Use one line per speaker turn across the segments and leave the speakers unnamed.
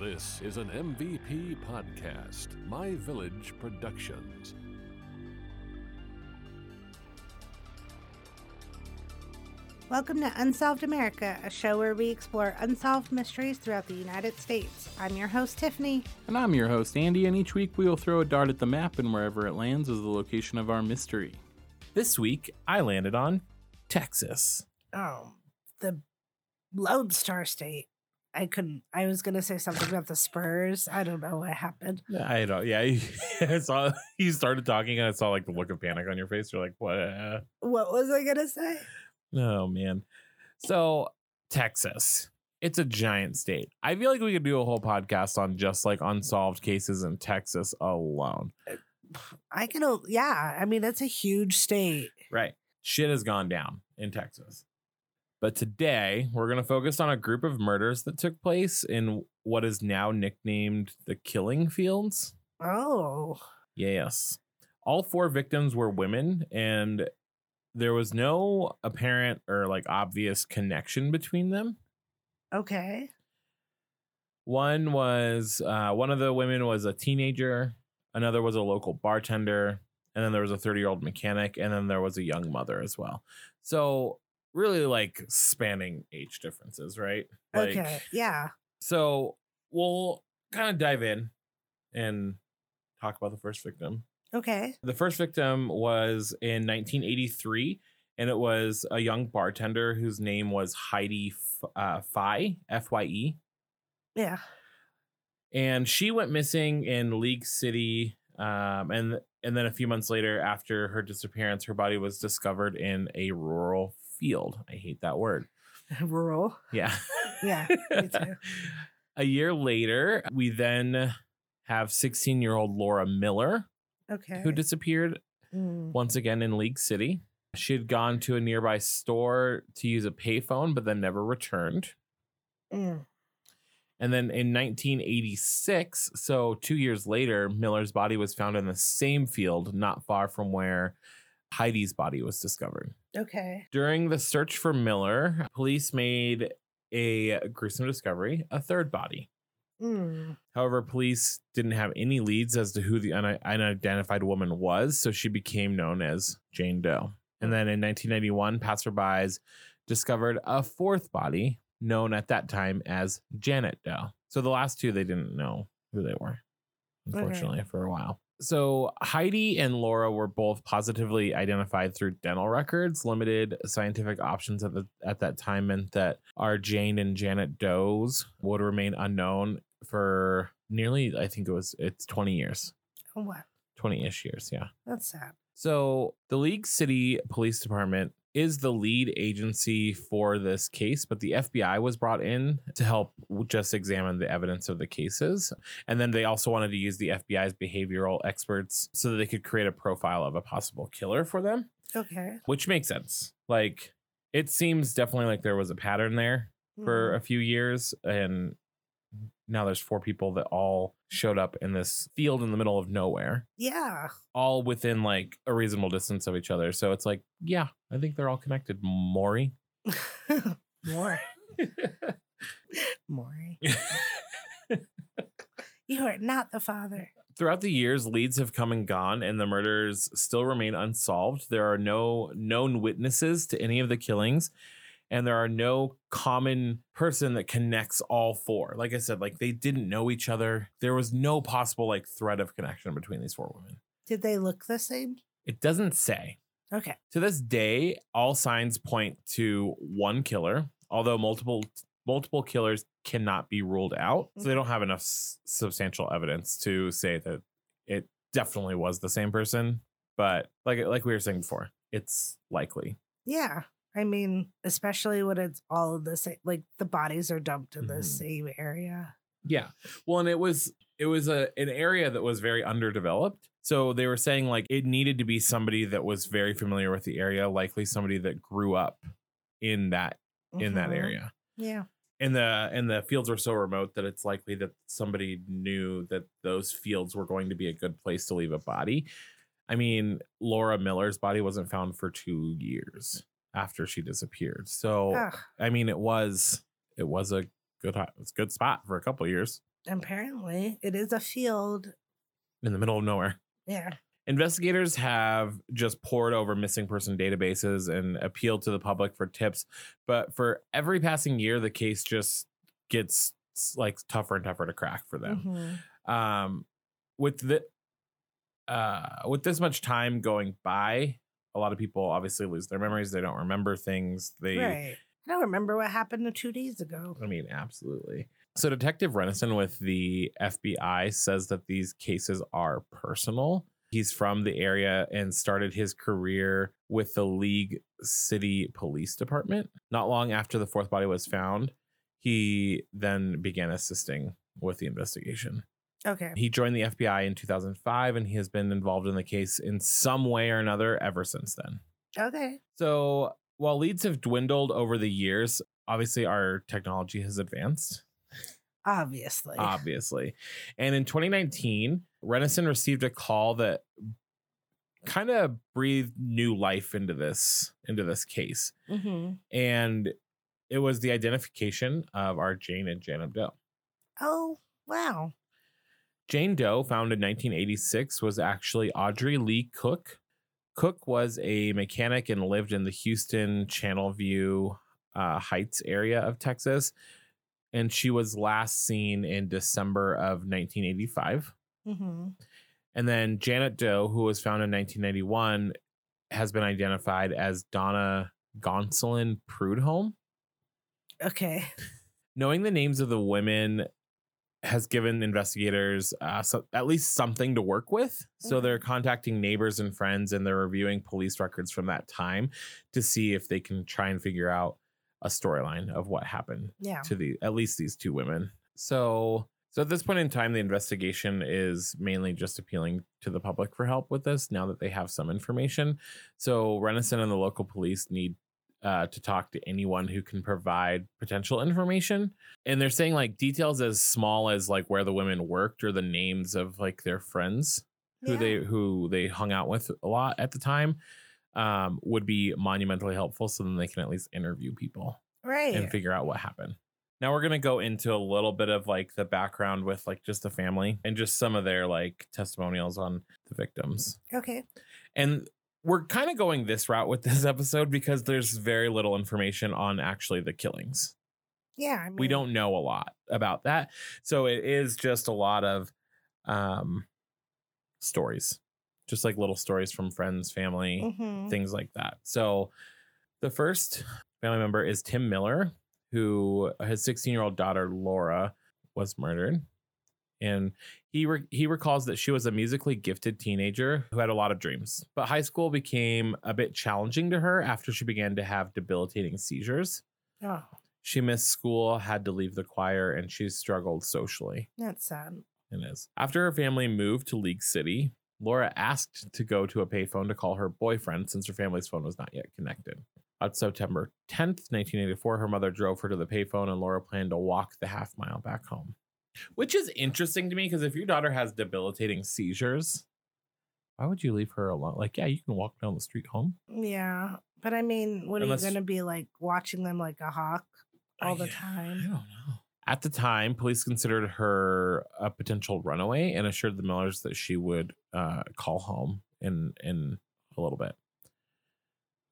This is an MVP podcast, My Village Productions.
Welcome to Unsolved America, a show where we explore unsolved mysteries throughout the United States. I'm your host, Tiffany.
And I'm your host, Andy, and each week we will throw a dart at the map, and wherever it lands is the location of our mystery. This week, I landed on Texas.
Oh, the Lone Star State. I couldn't. I was gonna say something about the Spurs. I don't know what happened.
I don't, yeah, I saw you started talking, and I saw like the look of panic on your face. You're like, what?
What was I gonna say?
Oh, man. So, Texas. It's a giant state. I feel like we could do a whole podcast on just like unsolved cases in Texas alone.
Uh, I can. Yeah, I mean it's a huge state.
Right. Shit has gone down in Texas. But today, we're going to focus on a group of murders that took place in what is now nicknamed the Killing Fields.
Oh,
Yes. All four victims were women, and there was no apparent or like obvious connection between them.
okay.
One was uh, one of the women was a teenager, another was a local bartender, and then there was a 30 year old mechanic, and then there was a young mother as well. So, really like spanning age differences, right? Like,
okay. Yeah.
So, we'll kind of dive in and talk about the first victim.
Okay.
The first victim was in 1983, and it was a young bartender whose name was Heidi F- uh, Fye, F Y E
Yeah.
and she went missing in League City. Um, and and then a few months later, after her disappearance, her body was discovered in a rural field. I hate that word.
Rural.
Yeah.
Yeah. Me too.
a year later, we then have 16 year old Laura Miller,
Okay.
who disappeared
Mm.
once again in League City. She had gone to a nearby store to use a payphone, but then never returned.
Mm.
And then in 1986, so two years later, Miller's body was found in the same field not far from where Heidi's body was discovered.
Okay.
During the search for Miller, police made a gruesome discovery a third body.
Mm.
However, police didn't have any leads as to who the un- unidentified woman was, so she became known as Jane Doe. And then in 1991, passerbys discovered a fourth body known at that time as Janet Doe. So the last two, they didn't know who they were, unfortunately, for a while. So Heidi and Laura were both positively identified through dental records. Limited scientific options at the at that time meant that our Jane and Janet Does would remain unknown for nearly, I think it was it's 20 years.
Oh, what?
20-ish years, yeah.
That's sad.
So the League City Police Department is the lead agency for this case, but the FBI was brought in to help just examine the evidence of the cases. And then they also wanted to use the FBI's behavioral experts so that they could create a profile of a possible killer for them,
Okay.
which makes sense. Like it seems definitely like there was a pattern there for
Mm.
a few years and now there's four people that all showed up in this field in the middle of nowhere
Yeah.
all within like a reasonable distance of each other. So it's like, yeah, I think they're all connected. Maury.
More. Maury. You are not the father.
Throughout the years, leads have come and gone, and the murders still remain unsolved. There are no known witnesses to any of the killings, and there are no common person that connects all four. Like I said, like they didn't know each other. There was no possible like thread of connection between these four women.
Did they look the same?
It doesn't say.
Okay.
To this day, all signs point to one killer, although multiple multiple killers cannot be ruled out. So they mm-hmm. don't have enough s- substantial evidence to say that it definitely was the same person. But like like we were saying before, it's likely.
Yeah. I mean, especially when it's all the same, like the bodies are dumped in the
Mhm.
same area.
Yeah. Well, and it was it was a an area that was very underdeveloped. So they were saying like it needed to be somebody that was very familiar with the area, likely somebody that grew up in that in that
Mhm.
area.
Yeah.
and the and the fields were so remote that it's likely that somebody knew that those fields were going to be a good place to leave a body. I mean, Laura Miller's body wasn't found for two years after she disappeared. So
Ugh.
I mean, it was it was a good it was a good spot for a couple years.
Apparently, it is a field.
in the middle of nowhere.
Yeah.
Investigators have just poured over missing person databases and appealed to the public for tips, but for every passing year, the case just gets like tougher and tougher to crack for them.
Mhm.
Um, with the uh, with this much time going by, a lot of people obviously lose their memories. They don't remember things. They,
Right. I don't remember what happened two days ago.
I mean, absolutely. So, Detective Rennison with the FBI says that these cases are personal. He's from the area and started his career with the League City Police Department. Not long after the fourth body was found, he then began assisting with the investigation.
Okay.
He joined the FBI in 2005 and he has been involved in the case in some way or another ever since then.
Okay.
So, while leads have dwindled over the years, obviously our technology has advanced
Obviously.
obviously. And in 2019, Rennison received a call that kind of breathed new life into this into this case.
hmm
And it was the identification of our Jane and Janet Doe.
Oh, wow.
Jane Doe, found in 1986, was actually Audrey Lee Cook. Cook was a mechanic and lived in the Houston Channelview uh, Heights area of Texas. And she was last seen in December of 1985.
hmm
And then Janet Doe, who was found in 1991, has been identified as Donna Gonsoulin Prudhomme.
Okay.
Knowing the names of the women has given investigators uh, so, at least something to work with. So
Mhm.
they're contacting neighbors and friends and they're reviewing police records from that time to see if they can try and figure out a storyline of what happened
Yeah.
to the at least these two women. So so at this point in time, the investigation is mainly just appealing to the public for help with this now that they have some information. So Rennison and the local police need uh, to talk to anyone who can provide potential information. And they're saying like details as small as like where the women worked or the names of like their friends who
Yeah.
they who they hung out with a lot at the time um, would be monumentally helpful. So then they can at least interview people
Right.
and figure out what happened. Now we're gonna go into a little bit of like the background with like just the family and just some of their like testimonials on the victims.
okay.
And we're kind of going this route with this episode because there's very little information on actually the killings.
Yeah. I mean,
We don't know a lot about that. So it is just a lot of um stories. Just like little stories from friends, family,
Mhm.
things like that. So the first family member is Tim Miller, who his 16 year old daughter Laura was murdered. And he re- he recalls that she was a musically gifted teenager who had a lot of dreams. But high school became a bit challenging to her after she began to have debilitating seizures.
Oh,
She missed school, had to leave the choir, and she struggled socially.
that's sad.
It is. After her family moved to League City, Laura asked to go to a payphone to call her boyfriend since her family's phone was not yet connected. On September 10th, 1984, her mother drove her to the payphone and Laura planned to walk the half mile back home. Which is interesting to me because if your daughter has debilitating seizures, why would you leave her alone? Like, yeah, you can walk down the street home.
Yeah. But I mean, what
Unless-
are you going to be like watching them like a hawk all the
I- I
time?
don't know. At the time, police considered her a potential runaway and assured the Millers that she would uh, call home in in a little bit,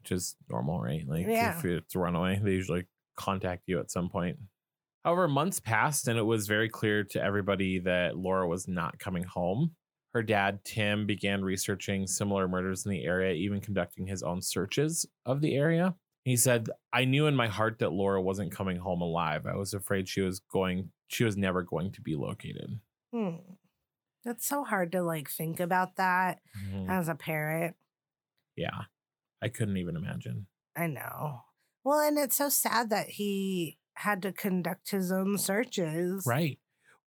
which is normal, right? Like
Yeah.
if it's a runaway, they usually contact you at some point. However, months passed and it was very clear to everybody that Laura was not coming home. Her dad, Tim, began researching similar murders in the area, even conducting his own searches of the area. He said, I knew in my heart that Laura wasn't coming home alive. I was afraid she was going, she was never going to be located.
Hmm. That's so hard to like think about that
Mhm.
as a parent.
Yeah. I couldn't even imagine.
I know. Well, and it's so sad that he had to conduct his own searches.
Right.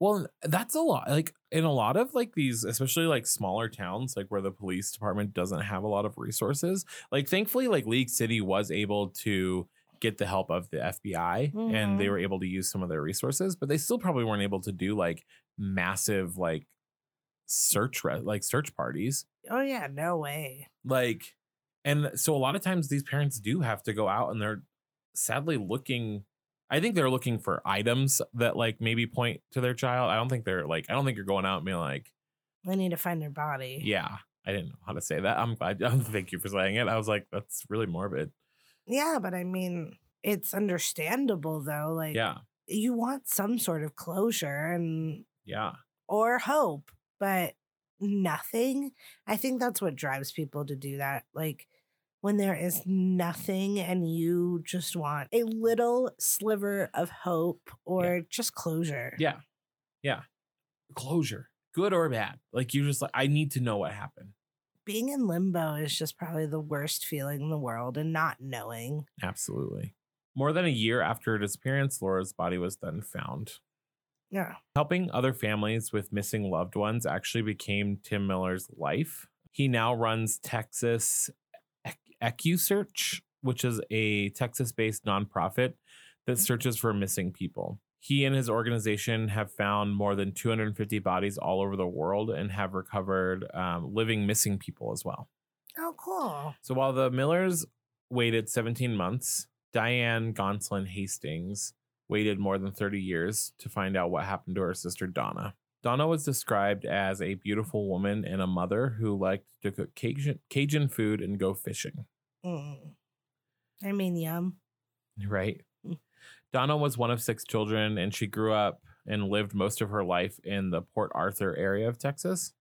Well, that's a lot. Like in a lot of like these, especially like smaller towns, like where the police department doesn't have a lot of resources. Like thankfully, like League City was able to get the help of the FBI and they
Mhm.
were able to use some of their resources, but they still probably weren't able to do like massive like search re- like search parties.
Oh yeah, no way.
Like and so a lot of times these parents do have to go out and they're sadly looking I think they're looking for items that like maybe point to their child. I don't think they're like I don't think you're going out and being like,
I need to find their body.
yeah. I didn't know how to say that. I'm glad. Um, thank you for saying it. I was like, that's really morbid.
Yeah, but I mean, it's understandable though. Like,
Yeah.
you want some sort of closure and
Yeah.
or hope, but nothing. I think that's what drives people to do that. Like when there is nothing and you just want a little sliver of hope or just closure.
Yeah. Yeah. Closure, good or bad. Like you just like, I need to know what happened.
Being in limbo is just probably the worst feeling in the world and not knowing.
Absolutely. More than a year after her disappearance, Laura's body was then found.
Yeah.
Helping other families with missing loved ones actually became Tim Miller's life. He now runs Texas EquuSearch, which is a Texas based nonprofit that searches for missing people. He and his organization have found more than 250 bodies all over the world and have recovered um, living missing people as well.
Oh, cool.
So while the Millers waited 17 months, Diane Gonsoulin Hastings waited more than 30 years to find out what happened to her sister Donna. Donna was described as a beautiful woman and a mother who liked to cook Cajun, Cajun food and go fishing.
Mm. I mean, yum.
Right.
Mm.
Donna was one of six children and she grew up and lived most of her life in the Port Arthur area of Texas.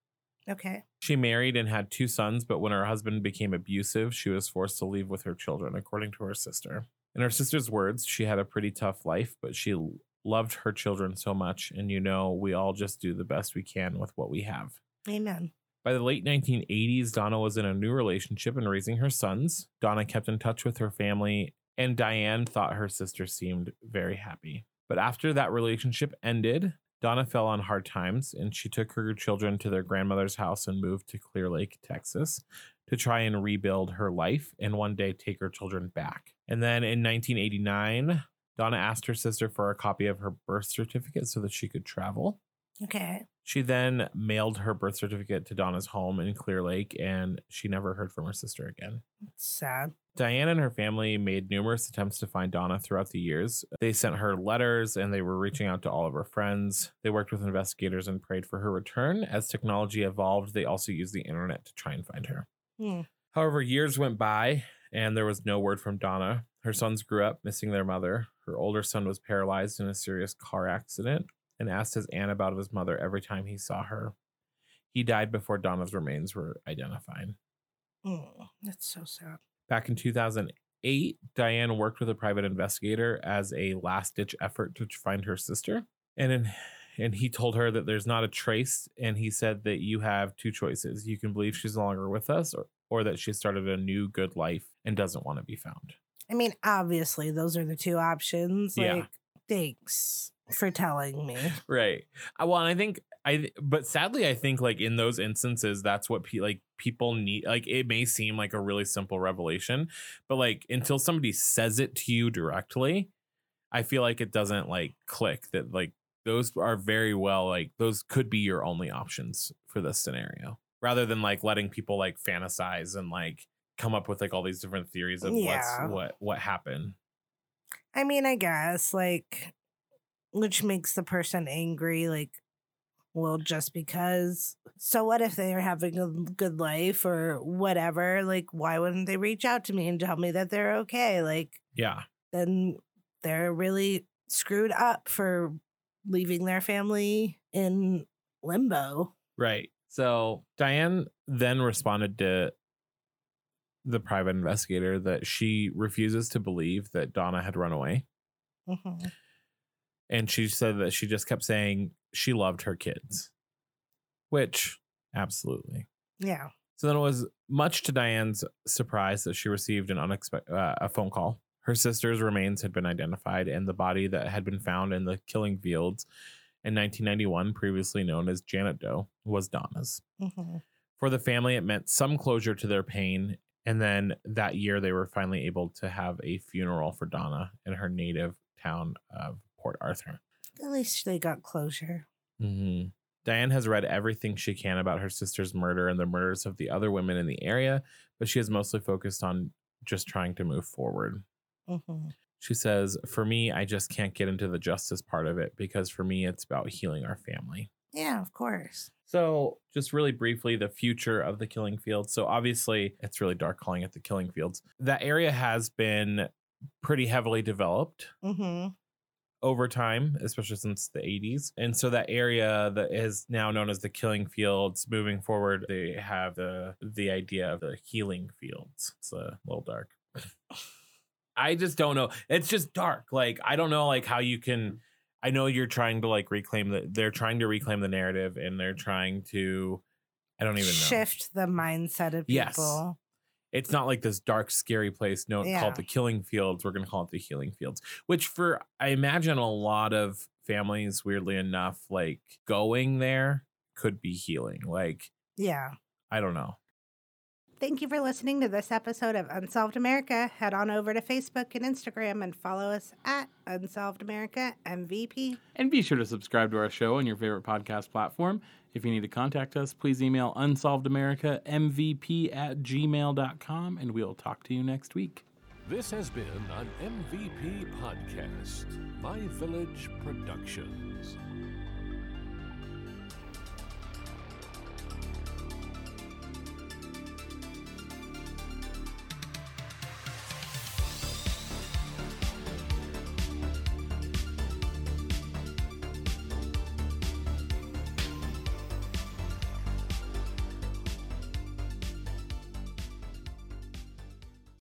Okay.
She married and had two sons, but when her husband became abusive, she was forced to leave with her children, according to her sister. In her sister's words, she had a pretty tough life, but she loved her children so much. And you know, we all just do the best we can with what we have.
Amen.
By the late 1980s, Donna was in a new relationship and raising her sons. Donna kept in touch with her family, and Diane thought her sister seemed very happy. But after that relationship ended, Donna fell on hard times and she took her children to their grandmother's house and moved to Clear Lake, Texas to try and rebuild her life and one day take her children back. And then in 1989, Donna asked her sister for a copy of her birth certificate so that she could travel.
Okay.
She then mailed her birth certificate to Donna's home in Clear Lake, and she never heard from her sister again.
Sad.
Diane and her family made numerous attempts to find Donna throughout the years. They sent her letters and they were reaching out to all of her friends. They worked with investigators and prayed for her return. As technology evolved, they also used the internet to try and find her.
Hmm.
However, years went by and there was no word from Donna. Her sons grew up missing their mother. Her older son was paralyzed in a serious car accident and asked his aunt about his mother every time he saw her. He died before Donna's remains were identified.
Mm, that's so sad.
Back in 2008, Diane worked with a private investigator as a last ditch effort to find her sister. And in, and he told her that there's not a trace. And he said that you have two choices. You can believe she's no longer with us or, or that she started a new good life and doesn't want to be found.
I mean, obviously, those are the two options.
Yeah.
Like, thanks for telling me.
Right. Well, and I think I, but sadly, I think like in those instances, that's what pe- like people need. Like it may seem like a really simple revelation, but like until somebody says it to you directly, I feel like it doesn't like click that like those are very well like those could be your only options for this scenario rather than like letting people like fantasize and like come up with like all these different theories of
Yeah.
what's what what happened.
I mean, I guess, like, which makes the person angry. Like, well, just because. So, what if they are having a good life or whatever? Like, why wouldn't they reach out to me and tell me that they're okay? Like,
Yeah.
then they're really screwed up for leaving their family in limbo.
Right. So Diane then responded to the private investigator that she refuses to believe that Donna had run away.
Mhm.
And she said that she just kept saying she loved her kids, which absolutely.
Yeah.
So then it was much to Diane's surprise that she received an unexpected uh, a phone call. Her sister's remains had been identified, and the body that had been found in the killing fields in 1991, previously known as Janet Doe, was Donna's.
Mhm.
For the family, it meant some closure to their pain. And then that year, they were finally able to have a funeral for Donna in her native town of Port Arthur.
At least they got closure.
Mm-hmm. Diane has read everything she can about her sister's murder and the murders of the other women in the area, but she is mostly focused on just trying to move forward.
Mhm.
She says, For me, I just can't get into the justice part of it because for me, it's about healing our family.
Yeah, of course.
So, just really briefly, the future of the killing fields. So, obviously, it's really dark calling it the killing fields. That area has been pretty heavily developed
Mm-hmm.
over time, especially since the 80s. And so, that area that is now known as the killing fields, moving forward, they have the, the idea of the healing fields. It's a little dark. I just don't know. It's just dark. Like, I don't know, like, how you can. I know you're trying to like reclaim the they're trying to reclaim the narrative and they're trying to I don't even know.
Shift the mindset of
Yes.
people.
It's not like this dark, scary place. No,
Yeah.
called the killing fields. We're gonna call it the healing fields. Which for I imagine a lot of families, weirdly enough, like going there could be healing. Like,
Yeah.
I don't know.
Thank you for listening to this episode of Unsolved America. Head on over to Facebook and Instagram and follow us at Unsolved America MVP.
And be sure to subscribe to our show on your favorite podcast platform. If you need to contact us, please email unsolvedamerica.mvp at gmail.com and we'll talk to you next week.
This has been an MVP podcast, My Village Productions.